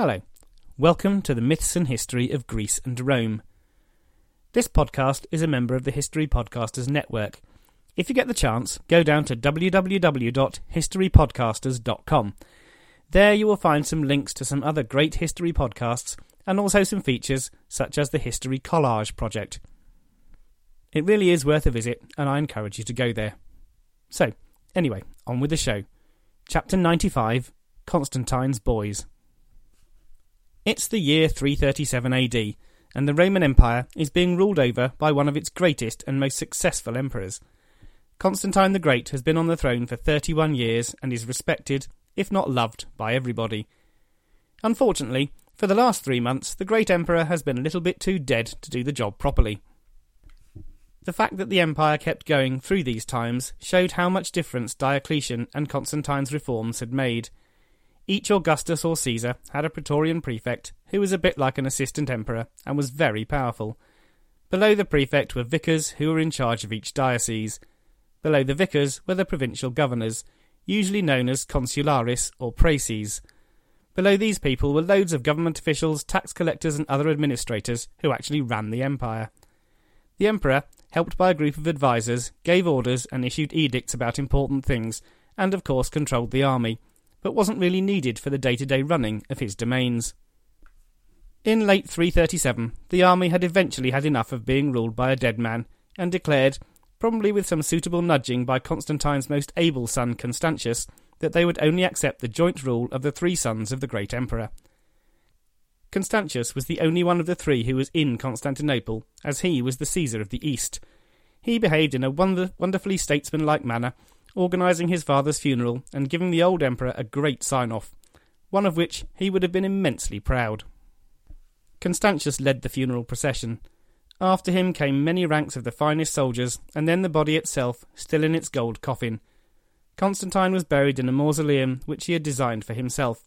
Hello. Welcome to the Myths and History of Greece and Rome. This podcast is a member of the History Podcasters Network. If you get the chance, go down to www.historypodcasters.com. There you will find some links to some other great history podcasts and also some features such as the History Collage Project. It really is worth a visit, and I encourage you to go there. So, anyway, on with the show. Chapter 95 Constantine's Boys. It's the year 337 AD, and the Roman Empire is being ruled over by one of its greatest and most successful emperors. Constantine the Great has been on the throne for 31 years and is respected, if not loved, by everybody. Unfortunately, for the last three months, the great emperor has been a little bit too dead to do the job properly. The fact that the empire kept going through these times showed how much difference Diocletian and Constantine's reforms had made. Each Augustus or Caesar had a Praetorian prefect who was a bit like an assistant emperor and was very powerful. Below the prefect were vicars who were in charge of each diocese. Below the vicars were the provincial governors, usually known as consularis or praeses. Below these people were loads of government officials, tax collectors, and other administrators who actually ran the empire. The emperor, helped by a group of advisers, gave orders and issued edicts about important things, and of course controlled the army, but wasn't really needed for the day to day running of his domains. In late 337, the army had eventually had enough of being ruled by a dead man, and declared, probably with some suitable nudging by Constantine's most able son Constantius, that they would only accept the joint rule of the three sons of the great emperor. Constantius was the only one of the three who was in Constantinople, as he was the Caesar of the East. He behaved in a wonder- wonderfully statesmanlike manner organising his father's funeral and giving the old emperor a great sign off, one of which he would have been immensely proud. Constantius led the funeral procession. After him came many ranks of the finest soldiers, and then the body itself, still in its gold coffin. Constantine was buried in a mausoleum which he had designed for himself.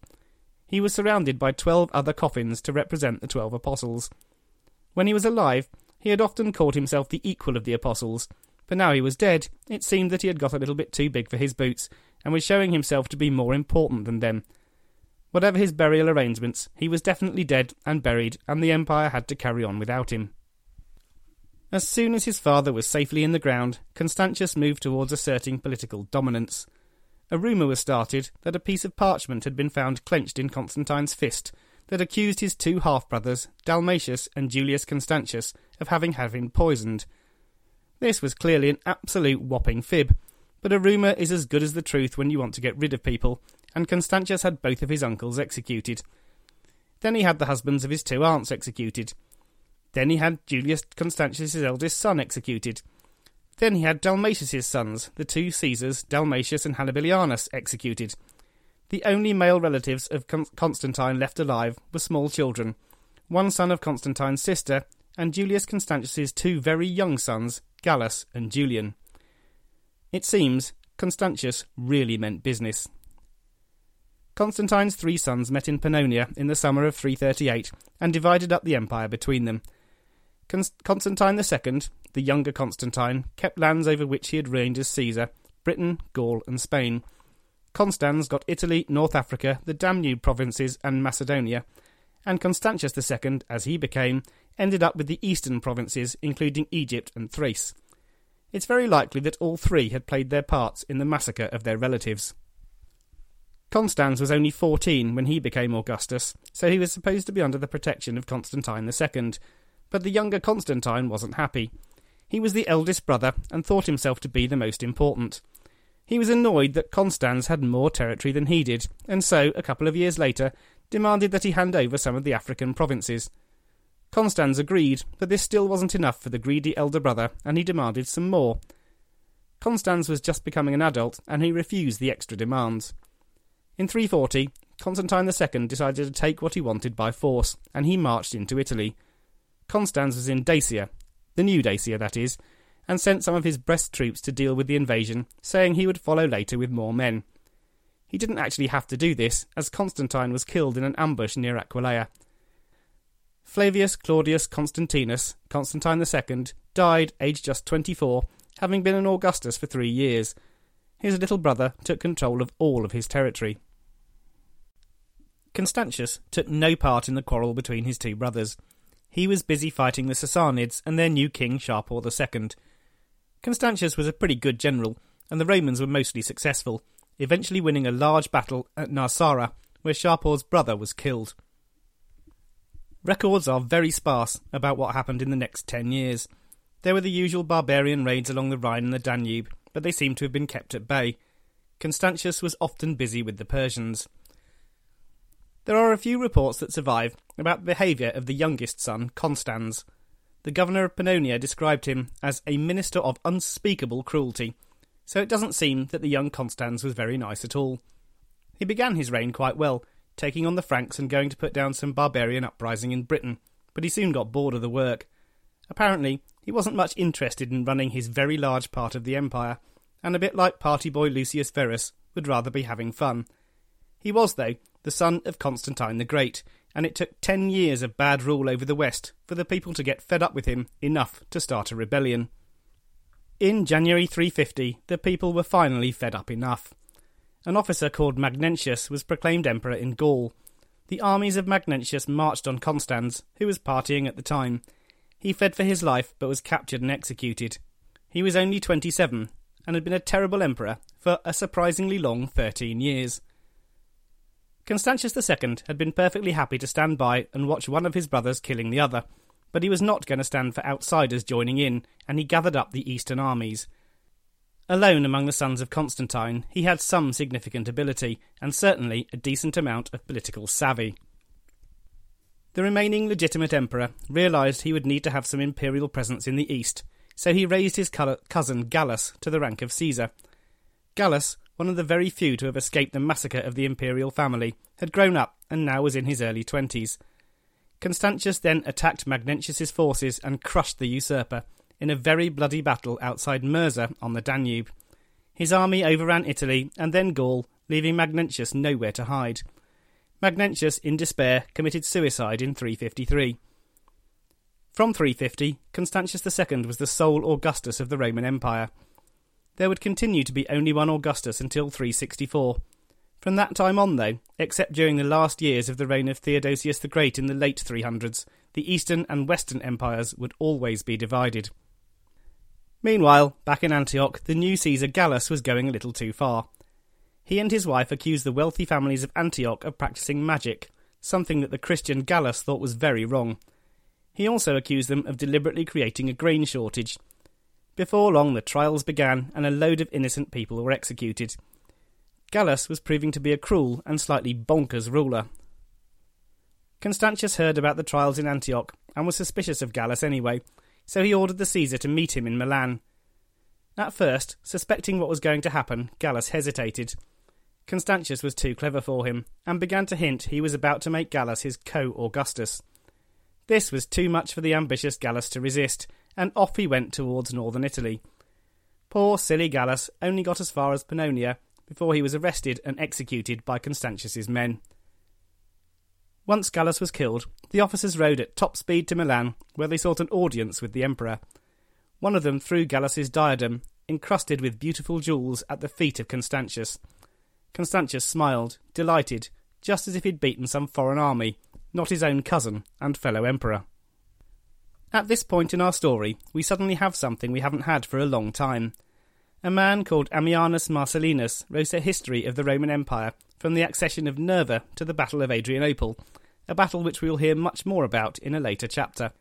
He was surrounded by twelve other coffins to represent the twelve apostles. When he was alive, he had often called himself the equal of the apostles, but now he was dead, it seemed that he had got a little bit too big for his boots, and was showing himself to be more important than them. Whatever his burial arrangements, he was definitely dead and buried, and the Empire had to carry on without him. As soon as his father was safely in the ground, Constantius moved towards asserting political dominance. A rumour was started that a piece of parchment had been found clenched in Constantine's fist that accused his two half brothers, Dalmatius and Julius Constantius, of having had him poisoned, this was clearly an absolute whopping fib, but a rumour is as good as the truth when you want to get rid of people, and Constantius had both of his uncles executed. Then he had the husbands of his two aunts executed. Then he had Julius Constantius's eldest son executed. Then he had Dalmatius's sons, the two Caesars, Dalmatius and Hannibalianus, executed. The only male relatives of Con- Constantine left alive were small children, one son of Constantine's sister, and Julius Constantius's two very young sons, Gallus, and Julian. It seems Constantius really meant business. Constantine's three sons met in Pannonia in the summer of 338 and divided up the empire between them. Constantine II, the younger Constantine, kept lands over which he had reigned as Caesar Britain, Gaul, and Spain. Constans got Italy, North Africa, the Danube provinces, and Macedonia, and Constantius II, as he became, ended up with the eastern provinces, including Egypt and Thrace. It's very likely that all three had played their parts in the massacre of their relatives. Constans was only 14 when he became Augustus, so he was supposed to be under the protection of Constantine II. But the younger Constantine wasn't happy. He was the eldest brother and thought himself to be the most important. He was annoyed that Constans had more territory than he did, and so, a couple of years later, demanded that he hand over some of the African provinces. Constans agreed, but this still wasn't enough for the greedy elder brother, and he demanded some more. Constans was just becoming an adult, and he refused the extra demands. In 340, Constantine II decided to take what he wanted by force, and he marched into Italy. Constans was in Dacia, the new Dacia, that is, and sent some of his best troops to deal with the invasion, saying he would follow later with more men. He didn't actually have to do this, as Constantine was killed in an ambush near Aquileia, Flavius Claudius Constantinus, Constantine II, died aged just 24, having been an Augustus for three years. His little brother took control of all of his territory. Constantius took no part in the quarrel between his two brothers. He was busy fighting the Sassanids and their new king Shapur II. Constantius was a pretty good general, and the Romans were mostly successful, eventually winning a large battle at Narsara, where Shapur's brother was killed. Records are very sparse about what happened in the next ten years. There were the usual barbarian raids along the Rhine and the Danube, but they seem to have been kept at bay. Constantius was often busy with the Persians. There are a few reports that survive about the behaviour of the youngest son, Constans. The governor of Pannonia described him as a minister of unspeakable cruelty, so it doesn't seem that the young Constans was very nice at all. He began his reign quite well, taking on the Franks and going to put down some barbarian uprising in Britain, but he soon got bored of the work. Apparently, he wasn't much interested in running his very large part of the empire, and a bit like party boy Lucius Verus, would rather be having fun. He was, though, the son of Constantine the Great, and it took ten years of bad rule over the West for the people to get fed up with him enough to start a rebellion. In January 350, the people were finally fed up enough. An officer called Magnentius was proclaimed emperor in Gaul. The armies of Magnentius marched on Constans, who was partying at the time. He fled for his life but was captured and executed. He was only 27 and had been a terrible emperor for a surprisingly long 13 years. Constantius II had been perfectly happy to stand by and watch one of his brothers killing the other, but he was not going to stand for outsiders joining in, and he gathered up the eastern armies. Alone among the sons of Constantine, he had some significant ability, and certainly a decent amount of political savvy. The remaining legitimate emperor realised he would need to have some imperial presence in the east, so he raised his cousin Gallus to the rank of Caesar. Gallus, one of the very few to have escaped the massacre of the imperial family, had grown up and now was in his early twenties. Constantius then attacked Magnentius's forces and crushed the usurper in a very bloody battle outside Mursa on the Danube. His army overran Italy and then Gaul, leaving Magnentius nowhere to hide. Magnentius, in despair, committed suicide in 353. From 350, Constantius II was the sole Augustus of the Roman Empire. There would continue to be only one Augustus until 364. From that time on, though, except during the last years of the reign of Theodosius the Great in the late 300s, the Eastern and Western empires would always be divided. Meanwhile, back in Antioch, the new Caesar Gallus was going a little too far. He and his wife accused the wealthy families of Antioch of practicing magic, something that the Christian Gallus thought was very wrong. He also accused them of deliberately creating a grain shortage. Before long, the trials began and a load of innocent people were executed. Gallus was proving to be a cruel and slightly bonkers ruler. Constantius heard about the trials in Antioch and was suspicious of Gallus anyway, so he ordered the Caesar to meet him in Milan. At first, suspecting what was going to happen, Gallus hesitated. Constantius was too clever for him, and began to hint he was about to make Gallus his co Augustus. This was too much for the ambitious Gallus to resist, and off he went towards northern Italy. Poor silly Gallus only got as far as Pannonia before he was arrested and executed by Constantius's men. Once Gallus was killed, the officers rode at top speed to Milan, where they sought an audience with the emperor. One of them threw Gallus's diadem, encrusted with beautiful jewels, at the feet of Constantius. Constantius smiled, delighted, just as if he'd beaten some foreign army, not his own cousin and fellow emperor. At this point in our story, we suddenly have something we haven't had for a long time a man called Ammianus Marcellinus wrote a history of the Roman Empire from the accession of Nerva to the Battle of Adrianople, a battle which we will hear much more about in a later chapter.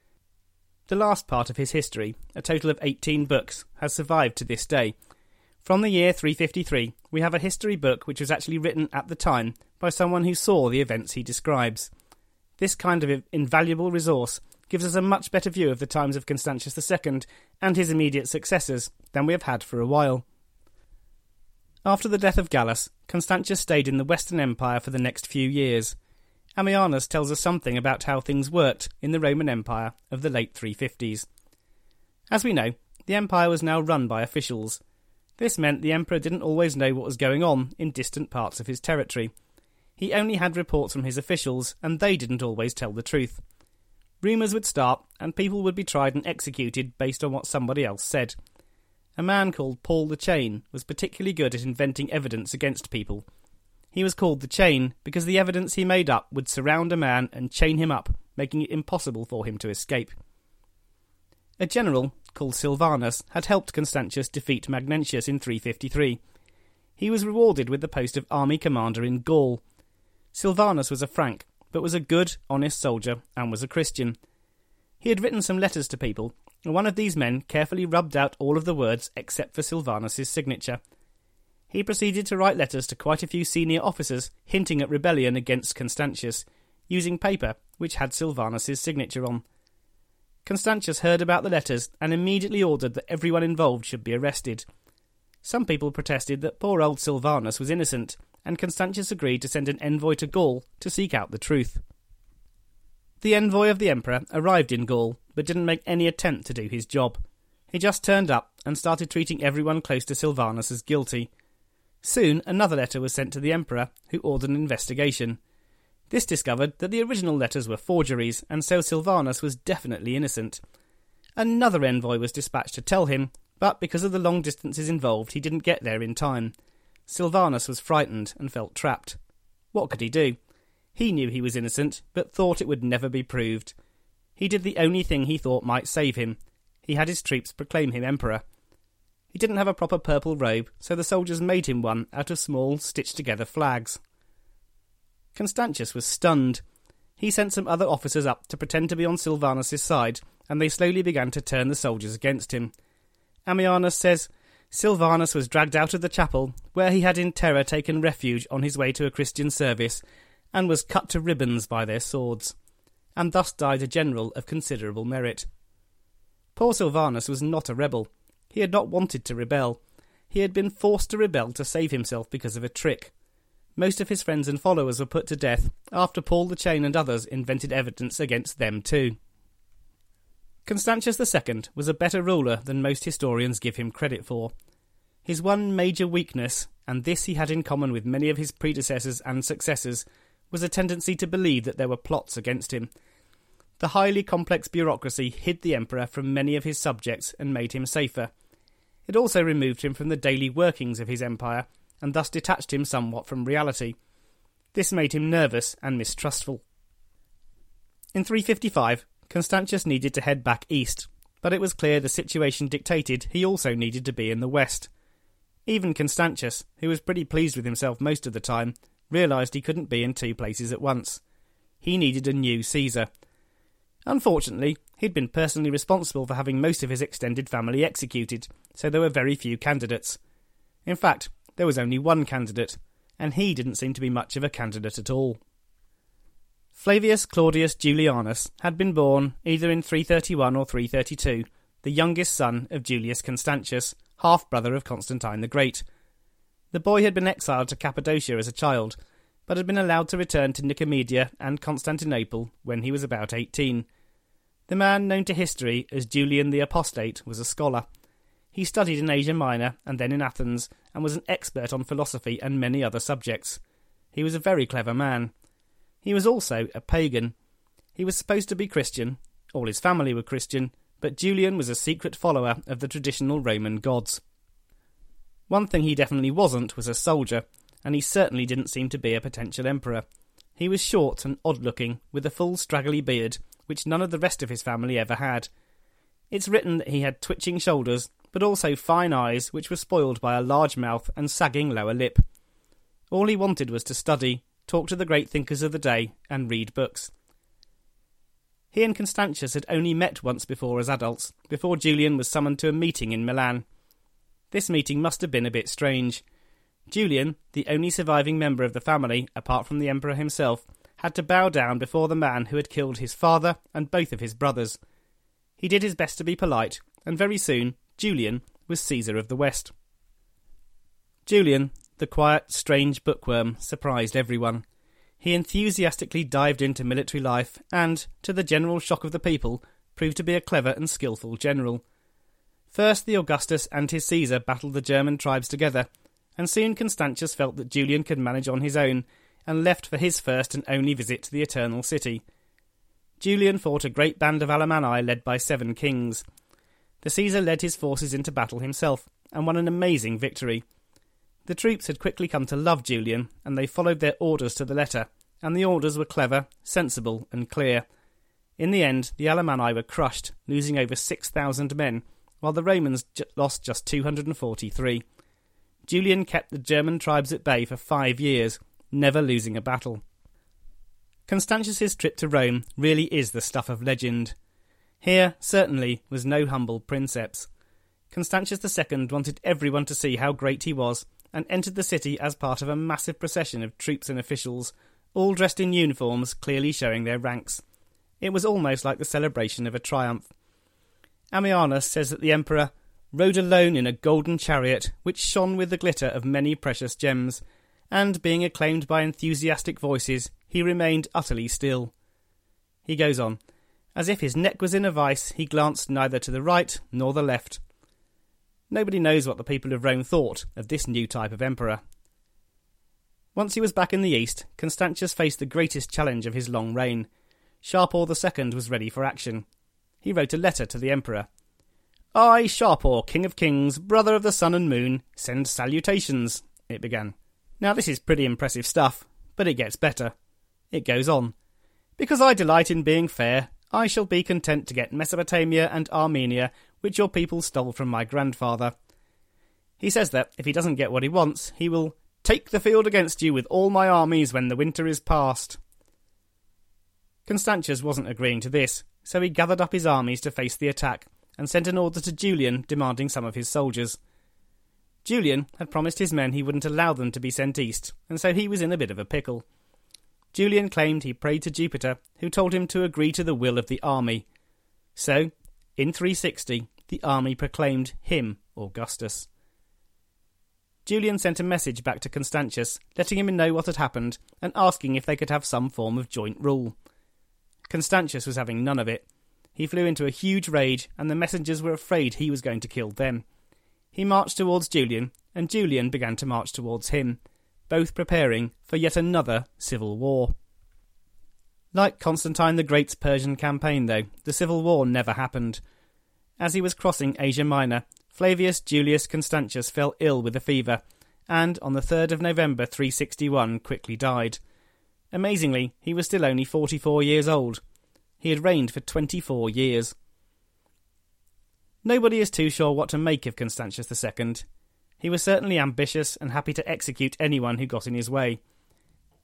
The last part of his history, a total of 18 books, has survived to this day. From the year 353, we have a history book which was actually written at the time by someone who saw the events he describes. This kind of invaluable resource gives us a much better view of the times of Constantius II and his immediate successors than we have had for a while. After the death of Gallus, Constantius stayed in the Western Empire for the next few years. Ammianus tells us something about how things worked in the Roman Empire of the late 350s. As we know, the empire was now run by officials. This meant the emperor didn't always know what was going on in distant parts of his territory. He only had reports from his officials, and they didn't always tell the truth. Rumours would start, and people would be tried and executed based on what somebody else said. A man called Paul the Chain was particularly good at inventing evidence against people. He was called the Chain because the evidence he made up would surround a man and chain him up, making it impossible for him to escape. A general called Silvanus had helped Constantius defeat Magnentius in 353. He was rewarded with the post of army commander in Gaul. Silvanus was a Frank, but was a good, honest soldier and was a Christian. He had written some letters to people, and one of these men carefully rubbed out all of the words except for Silvanus's signature. He proceeded to write letters to quite a few senior officers hinting at rebellion against Constantius, using paper which had Silvanus's signature on. Constantius heard about the letters and immediately ordered that everyone involved should be arrested. Some people protested that poor old Silvanus was innocent, and Constantius agreed to send an envoy to Gaul to seek out the truth. The envoy of the emperor arrived in Gaul, but didn't make any attempt to do his job. He just turned up and started treating everyone close to Silvanus as guilty. Soon another letter was sent to the emperor, who ordered an investigation. This discovered that the original letters were forgeries, and so Silvanus was definitely innocent. Another envoy was dispatched to tell him, but because of the long distances involved, he didn't get there in time. Silvanus was frightened and felt trapped. What could he do? He knew he was innocent, but thought it would never be proved. He did the only thing he thought might save him. He had his troops proclaim him emperor. He didn't have a proper purple robe, so the soldiers made him one out of small, stitched together flags. Constantius was stunned. He sent some other officers up to pretend to be on Silvanus's side, and they slowly began to turn the soldiers against him. Ammianus says Silvanus was dragged out of the chapel, where he had in terror taken refuge on his way to a Christian service, and was cut to ribbons by their swords, and thus died a general of considerable merit. Poor Silvanus was not a rebel. He had not wanted to rebel. He had been forced to rebel to save himself because of a trick. Most of his friends and followers were put to death after Paul the Chain and others invented evidence against them too. Constantius II was a better ruler than most historians give him credit for. His one major weakness, and this he had in common with many of his predecessors and successors, was a tendency to believe that there were plots against him. The highly complex bureaucracy hid the emperor from many of his subjects and made him safer. It also removed him from the daily workings of his empire and thus detached him somewhat from reality. This made him nervous and mistrustful. In 355, Constantius needed to head back east, but it was clear the situation dictated he also needed to be in the west. Even Constantius, who was pretty pleased with himself most of the time, realised he couldn't be in two places at once. He needed a new Caesar. Unfortunately, he'd been personally responsible for having most of his extended family executed, so there were very few candidates. In fact, there was only one candidate, and he didn't seem to be much of a candidate at all. Flavius Claudius Julianus had been born either in 331 or 332, the youngest son of Julius Constantius, half brother of Constantine the Great. The boy had been exiled to Cappadocia as a child, but had been allowed to return to Nicomedia and Constantinople when he was about 18. The man known to history as Julian the Apostate was a scholar. He studied in Asia Minor and then in Athens, and was an expert on philosophy and many other subjects. He was a very clever man. He was also a pagan. He was supposed to be Christian, all his family were Christian, but Julian was a secret follower of the traditional Roman gods. One thing he definitely wasn't was a soldier, and he certainly didn't seem to be a potential emperor. He was short and odd looking, with a full straggly beard, which none of the rest of his family ever had. It's written that he had twitching shoulders but also fine eyes which were spoiled by a large mouth and sagging lower lip. All he wanted was to study, talk to the great thinkers of the day, and read books. He and Constantius had only met once before as adults, before Julian was summoned to a meeting in Milan. This meeting must have been a bit strange. Julian, the only surviving member of the family, apart from the Emperor himself, had to bow down before the man who had killed his father and both of his brothers. He did his best to be polite, and very soon Julian was Caesar of the West. Julian, the quiet, strange bookworm, surprised everyone. He enthusiastically dived into military life and, to the general shock of the people, proved to be a clever and skilful general. First, the Augustus and his Caesar battled the German tribes together, and soon Constantius felt that Julian could manage on his own, and left for his first and only visit to the Eternal City. Julian fought a great band of Alemanni led by seven kings, the Caesar led his forces into battle himself and won an amazing victory. The troops had quickly come to love Julian, and they followed their orders to the letter, and the orders were clever, sensible, and clear. In the end, the Alemanni were crushed, losing over 6,000 men, while the Romans j- lost just 243. Julian kept the German tribes at bay for five years, never losing a battle. Constantius's trip to Rome really is the stuff of legend. Here, certainly, was no humble princeps. Constantius II wanted everyone to see how great he was, and entered the city as part of a massive procession of troops and officials, all dressed in uniforms clearly showing their ranks. It was almost like the celebration of a triumph. Ammianus says that the emperor rode alone in a golden chariot which shone with the glitter of many precious gems, and being acclaimed by enthusiastic voices, he remained utterly still. He goes on. As if his neck was in a vice, he glanced neither to the right nor the left. Nobody knows what the people of Rome thought of this new type of emperor. Once he was back in the east, Constantius faced the greatest challenge of his long reign. Shapur II was ready for action. He wrote a letter to the emperor. I, Shapur, King of Kings, brother of the sun and moon, send salutations, it began. Now, this is pretty impressive stuff, but it gets better. It goes on. Because I delight in being fair, I shall be content to get Mesopotamia and Armenia, which your people stole from my grandfather. He says that if he doesn't get what he wants, he will take the field against you with all my armies when the winter is past. Constantius wasn't agreeing to this, so he gathered up his armies to face the attack and sent an order to Julian demanding some of his soldiers. Julian had promised his men he wouldn't allow them to be sent east, and so he was in a bit of a pickle. Julian claimed he prayed to Jupiter, who told him to agree to the will of the army. So, in 360, the army proclaimed him Augustus. Julian sent a message back to Constantius, letting him know what had happened and asking if they could have some form of joint rule. Constantius was having none of it. He flew into a huge rage, and the messengers were afraid he was going to kill them. He marched towards Julian, and Julian began to march towards him, both preparing for yet another civil war. Like Constantine the Great's Persian campaign, though, the civil war never happened. As he was crossing Asia Minor, Flavius Julius Constantius fell ill with a fever, and on the 3rd of November 361 quickly died. Amazingly, he was still only 44 years old. He had reigned for 24 years. Nobody is too sure what to make of Constantius II. He was certainly ambitious and happy to execute anyone who got in his way.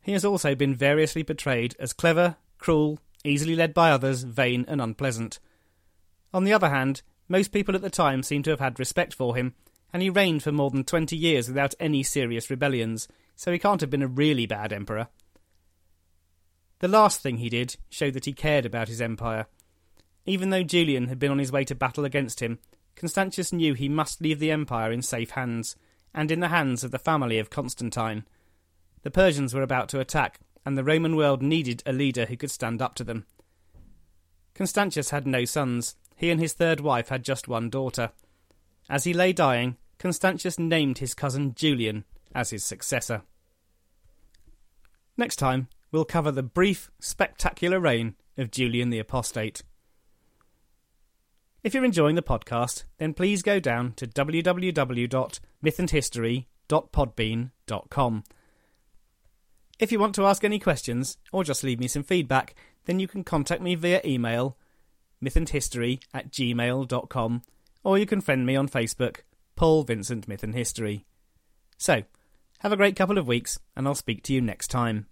He has also been variously portrayed as clever, cruel, easily led by others, vain, and unpleasant. On the other hand, most people at the time seem to have had respect for him, and he reigned for more than twenty years without any serious rebellions, so he can't have been a really bad emperor. The last thing he did showed that he cared about his empire. Even though Julian had been on his way to battle against him, Constantius knew he must leave the empire in safe hands, and in the hands of the family of Constantine. The Persians were about to attack, and the Roman world needed a leader who could stand up to them. Constantius had no sons. He and his third wife had just one daughter. As he lay dying, Constantius named his cousin Julian as his successor. Next time, we'll cover the brief, spectacular reign of Julian the Apostate. If you're enjoying the podcast, then please go down to www.mythandhistory.podbean.com. If you want to ask any questions or just leave me some feedback, then you can contact me via email mythandhistory at gmail.com or you can friend me on Facebook, Paul Vincent Myth and History. So, have a great couple of weeks and I'll speak to you next time.